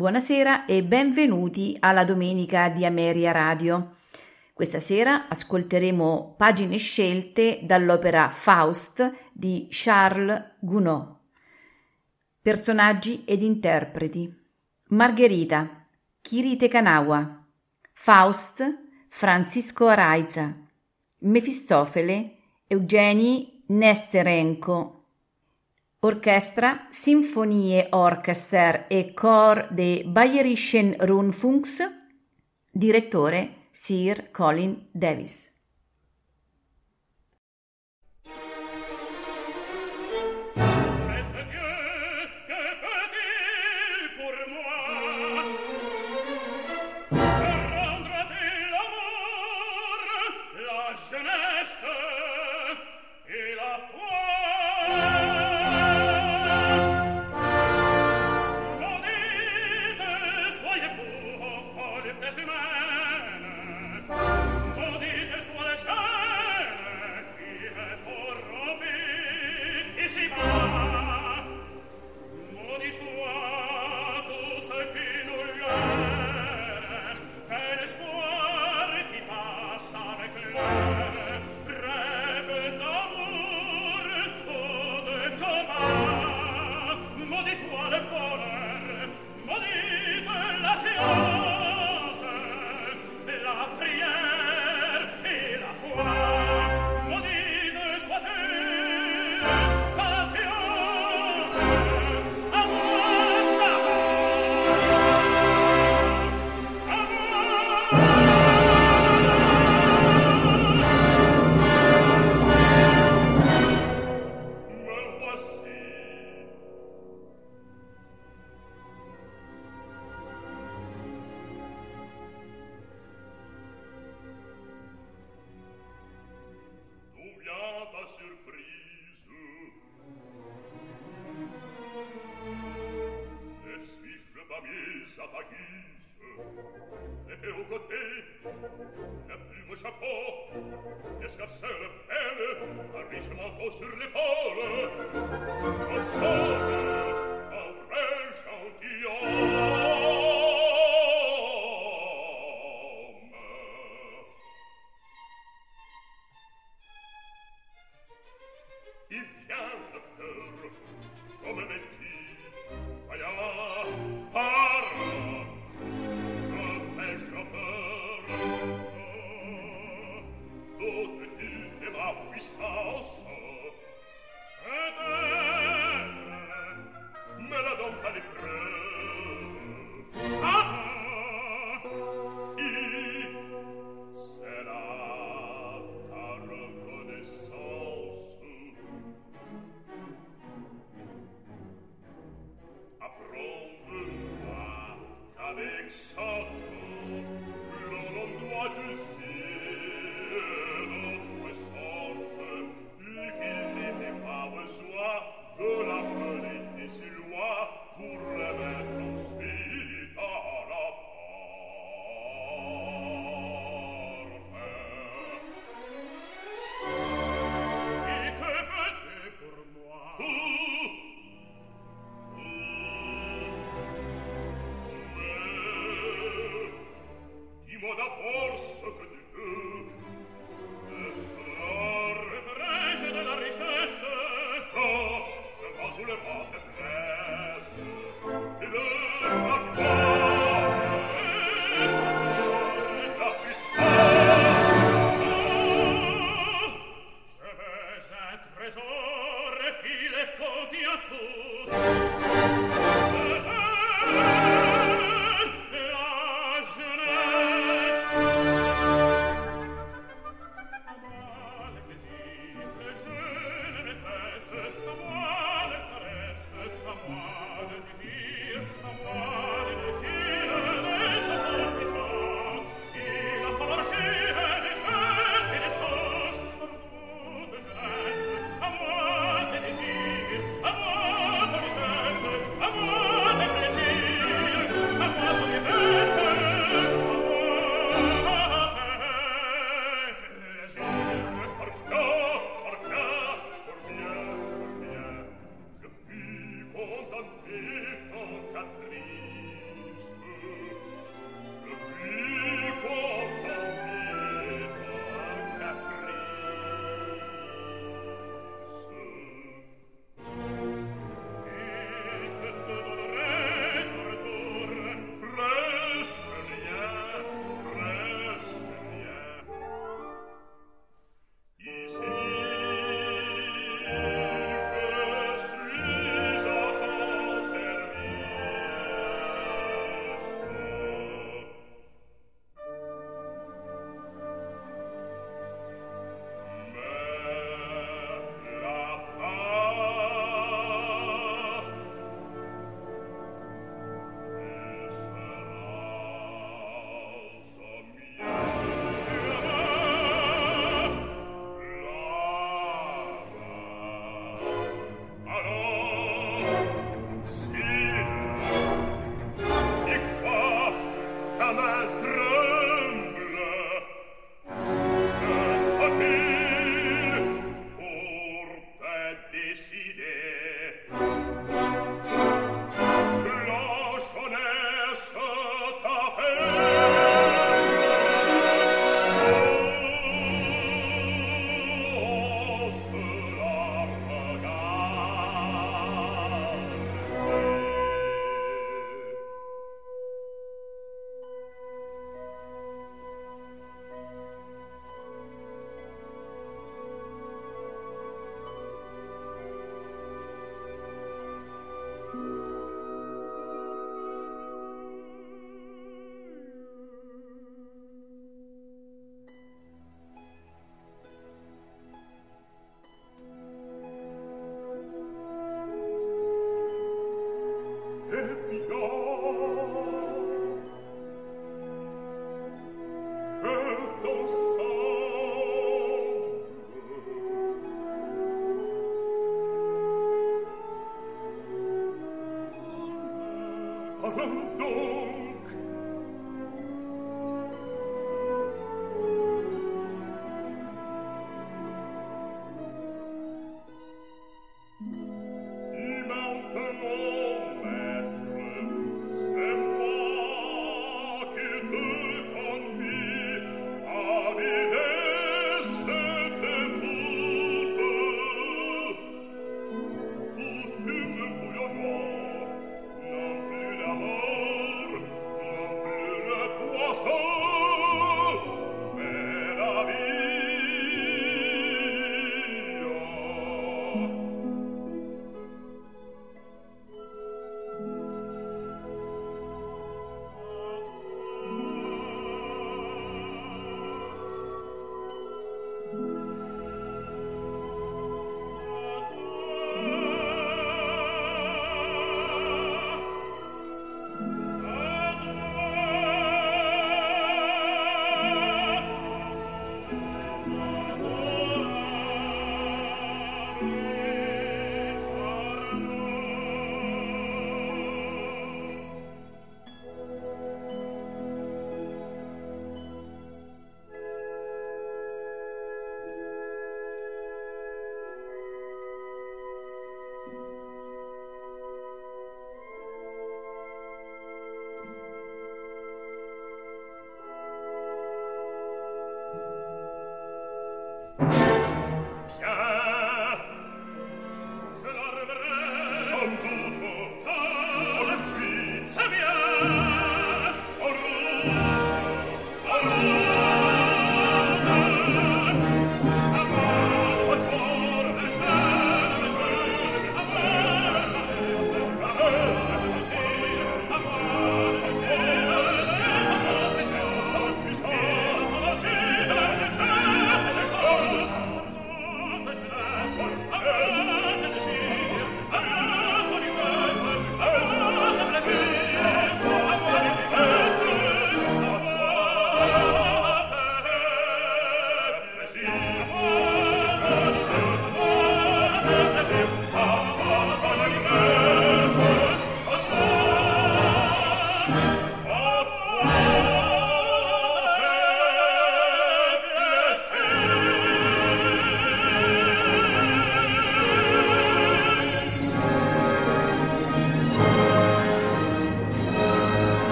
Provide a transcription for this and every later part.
Buonasera e benvenuti alla domenica di Ameria Radio. Questa sera ascolteremo pagine scelte dall'opera Faust di Charles Gounod. Personaggi ed interpreti. Margherita, Kirite Kanawa. Faust, Francisco Araiza. Mefistofele, Eugeni Nesterenko. Orchestra, Sinfonie Orchester e Chor de Bayerischen Rundfunks, direttore Sir Colin Davis.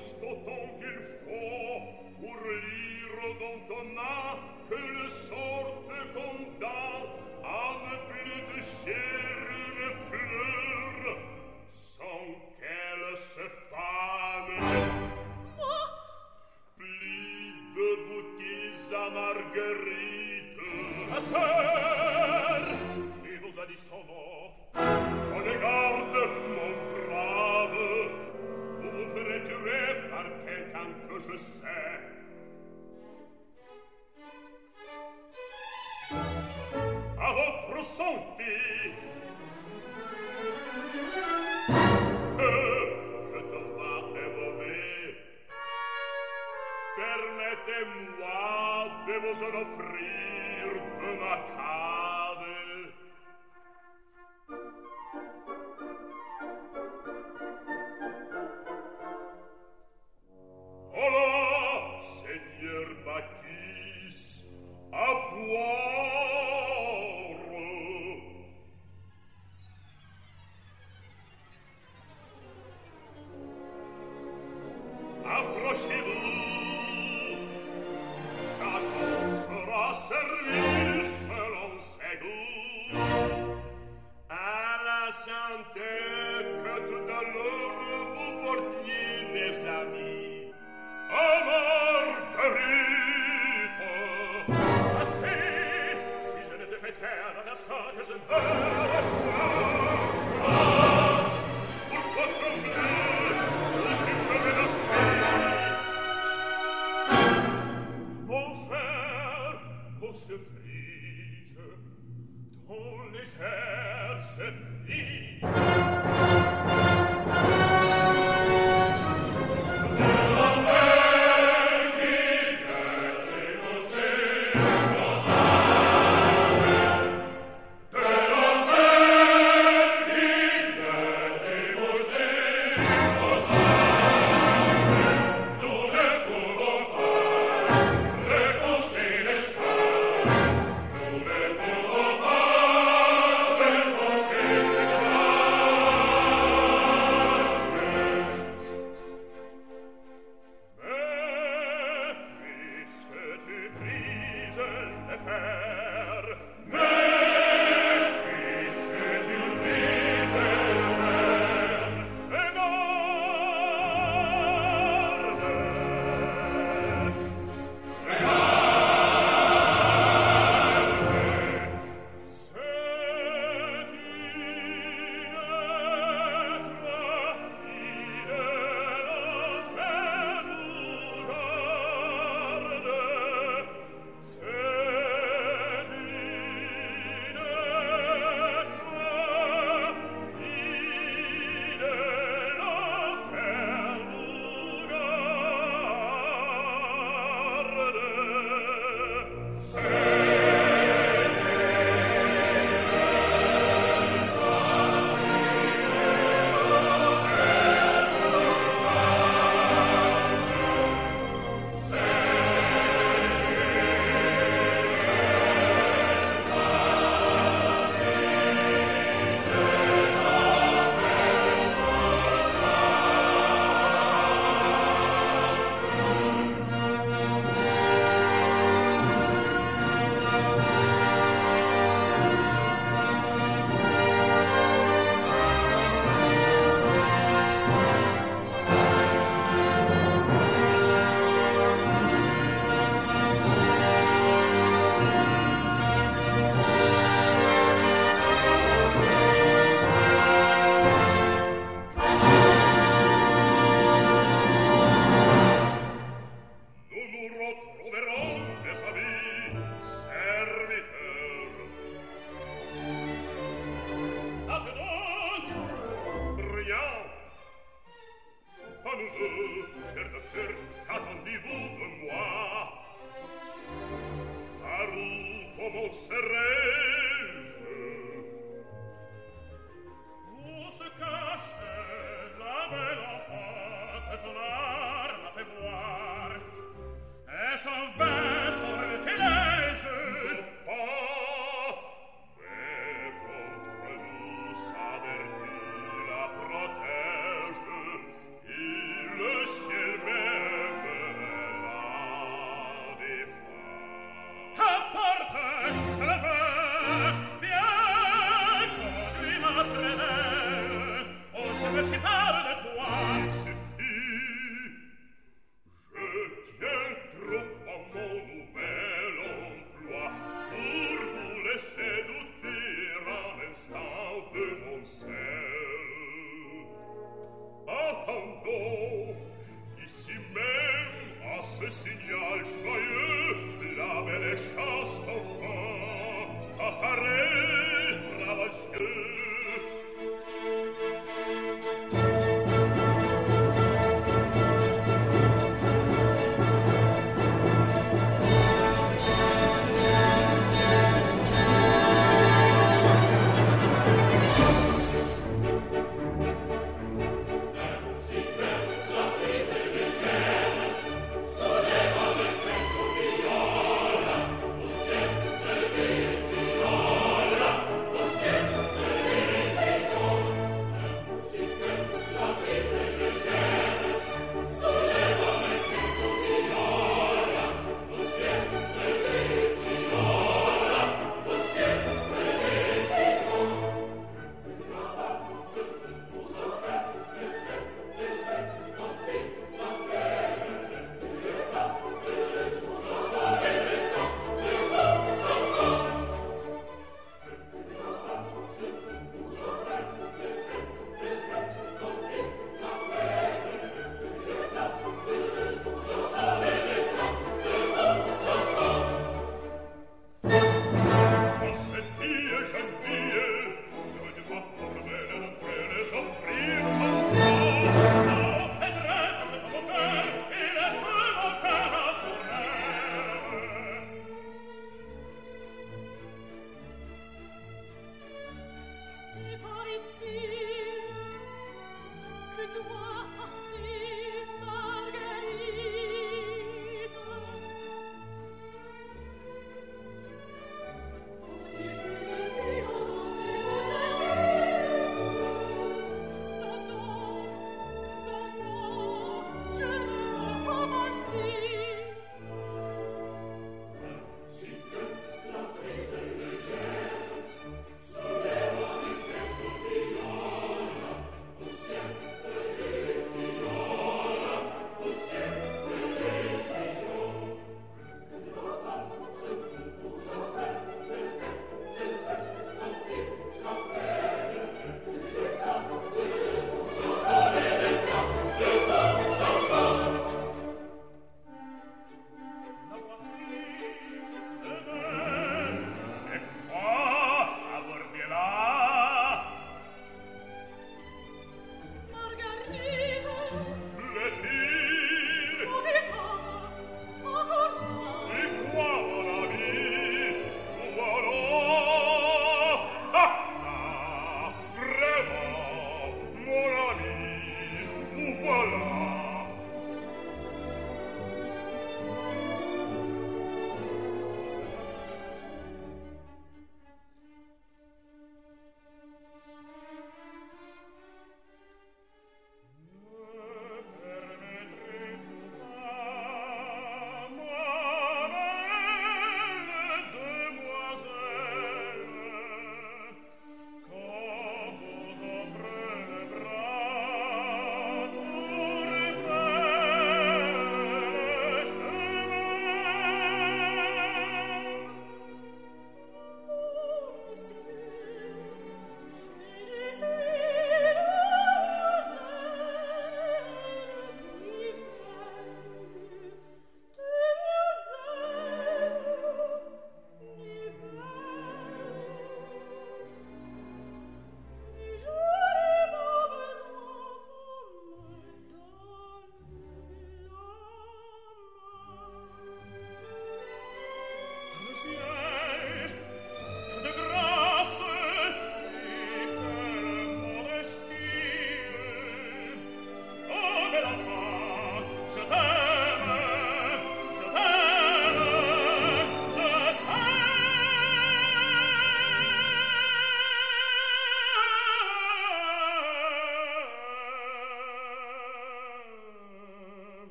sto tant qu'il faut pour lire dont on a quelle sorte condamne à ne plus toucher une fleur sans qu'elle se fane. Moi Plis de boutis à Marguerite Ma sœur Qui vous a dit son nom? je sais A votre santé Que, que ton vin est mauvais Permettez-moi de vous en offrir de ma carte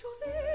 José.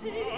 Oh.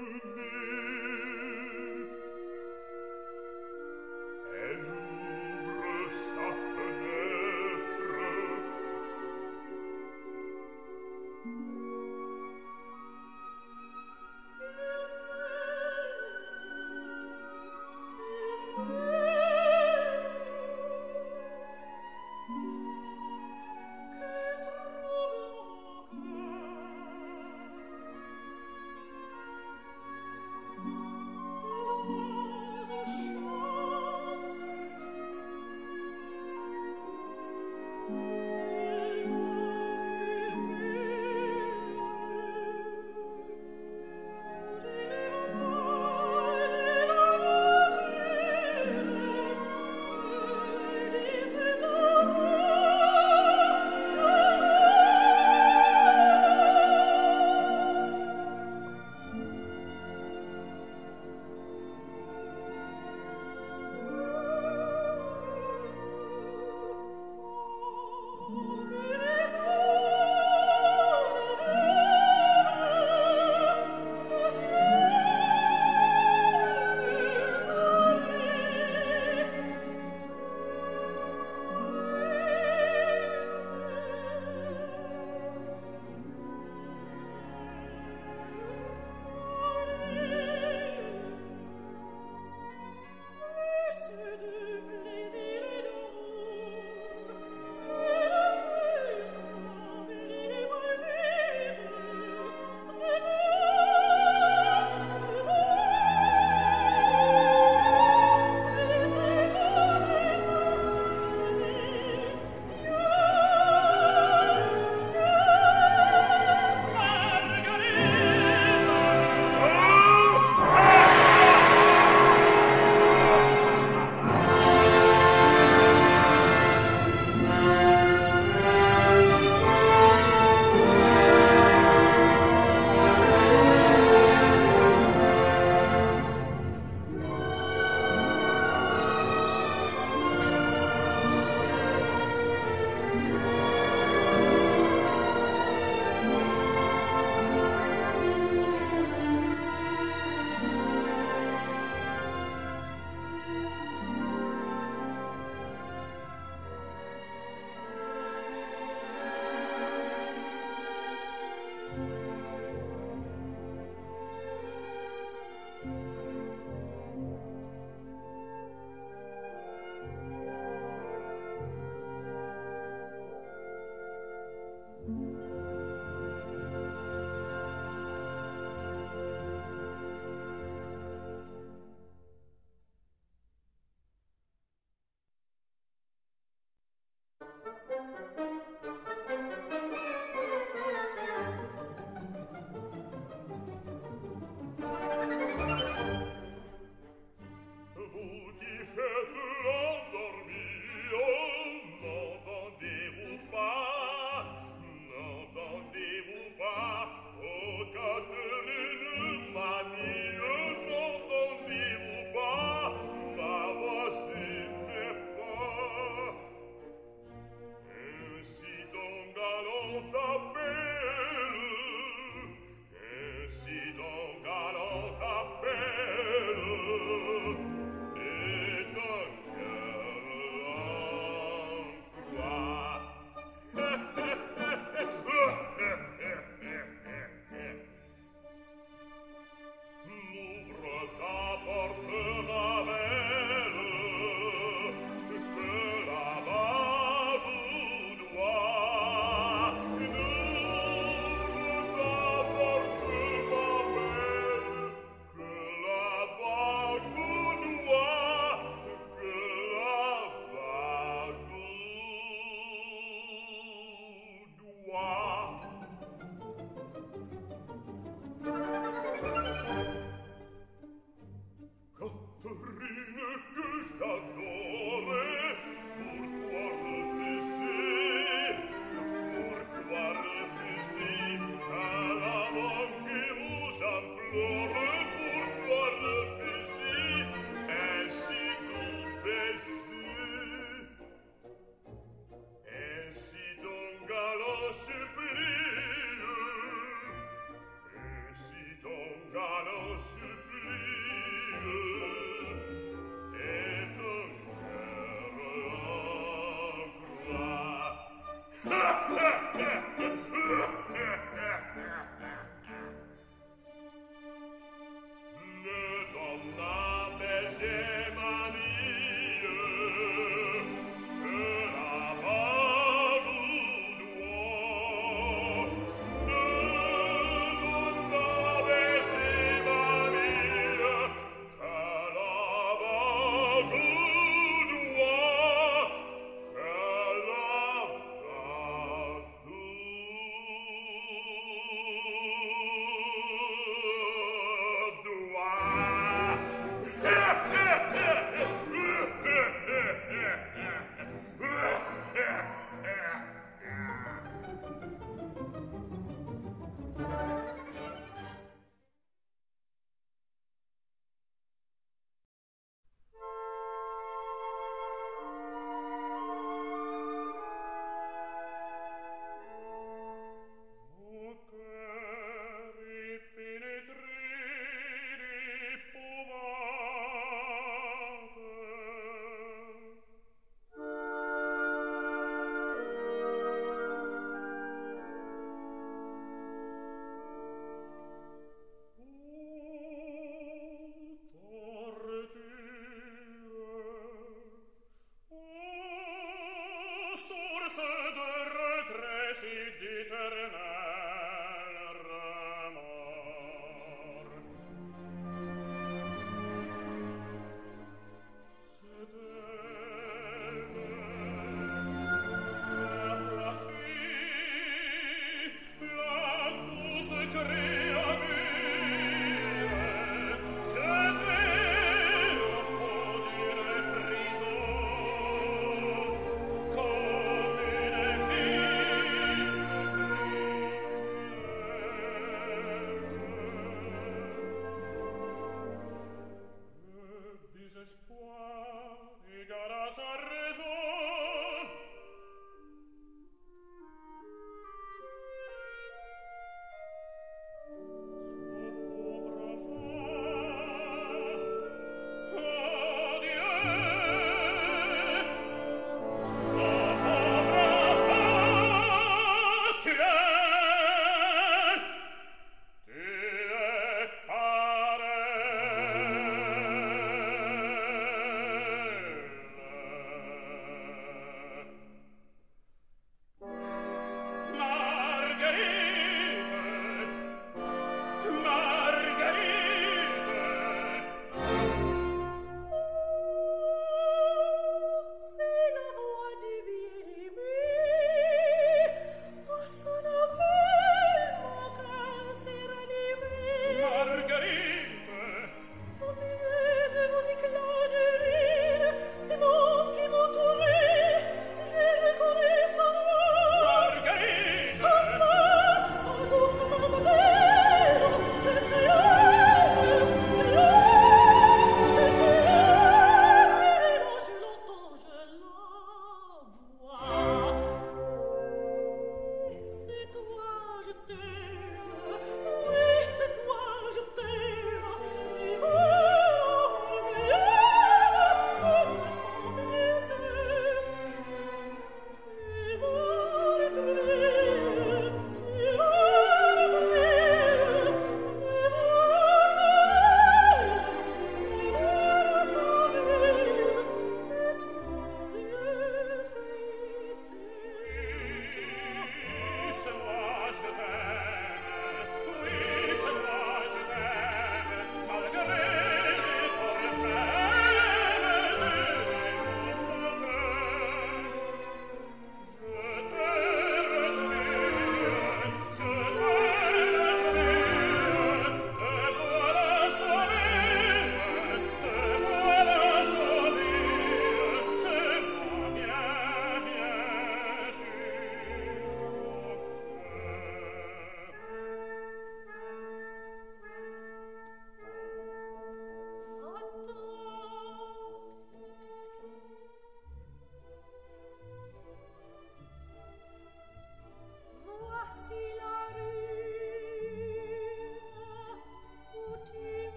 Amen.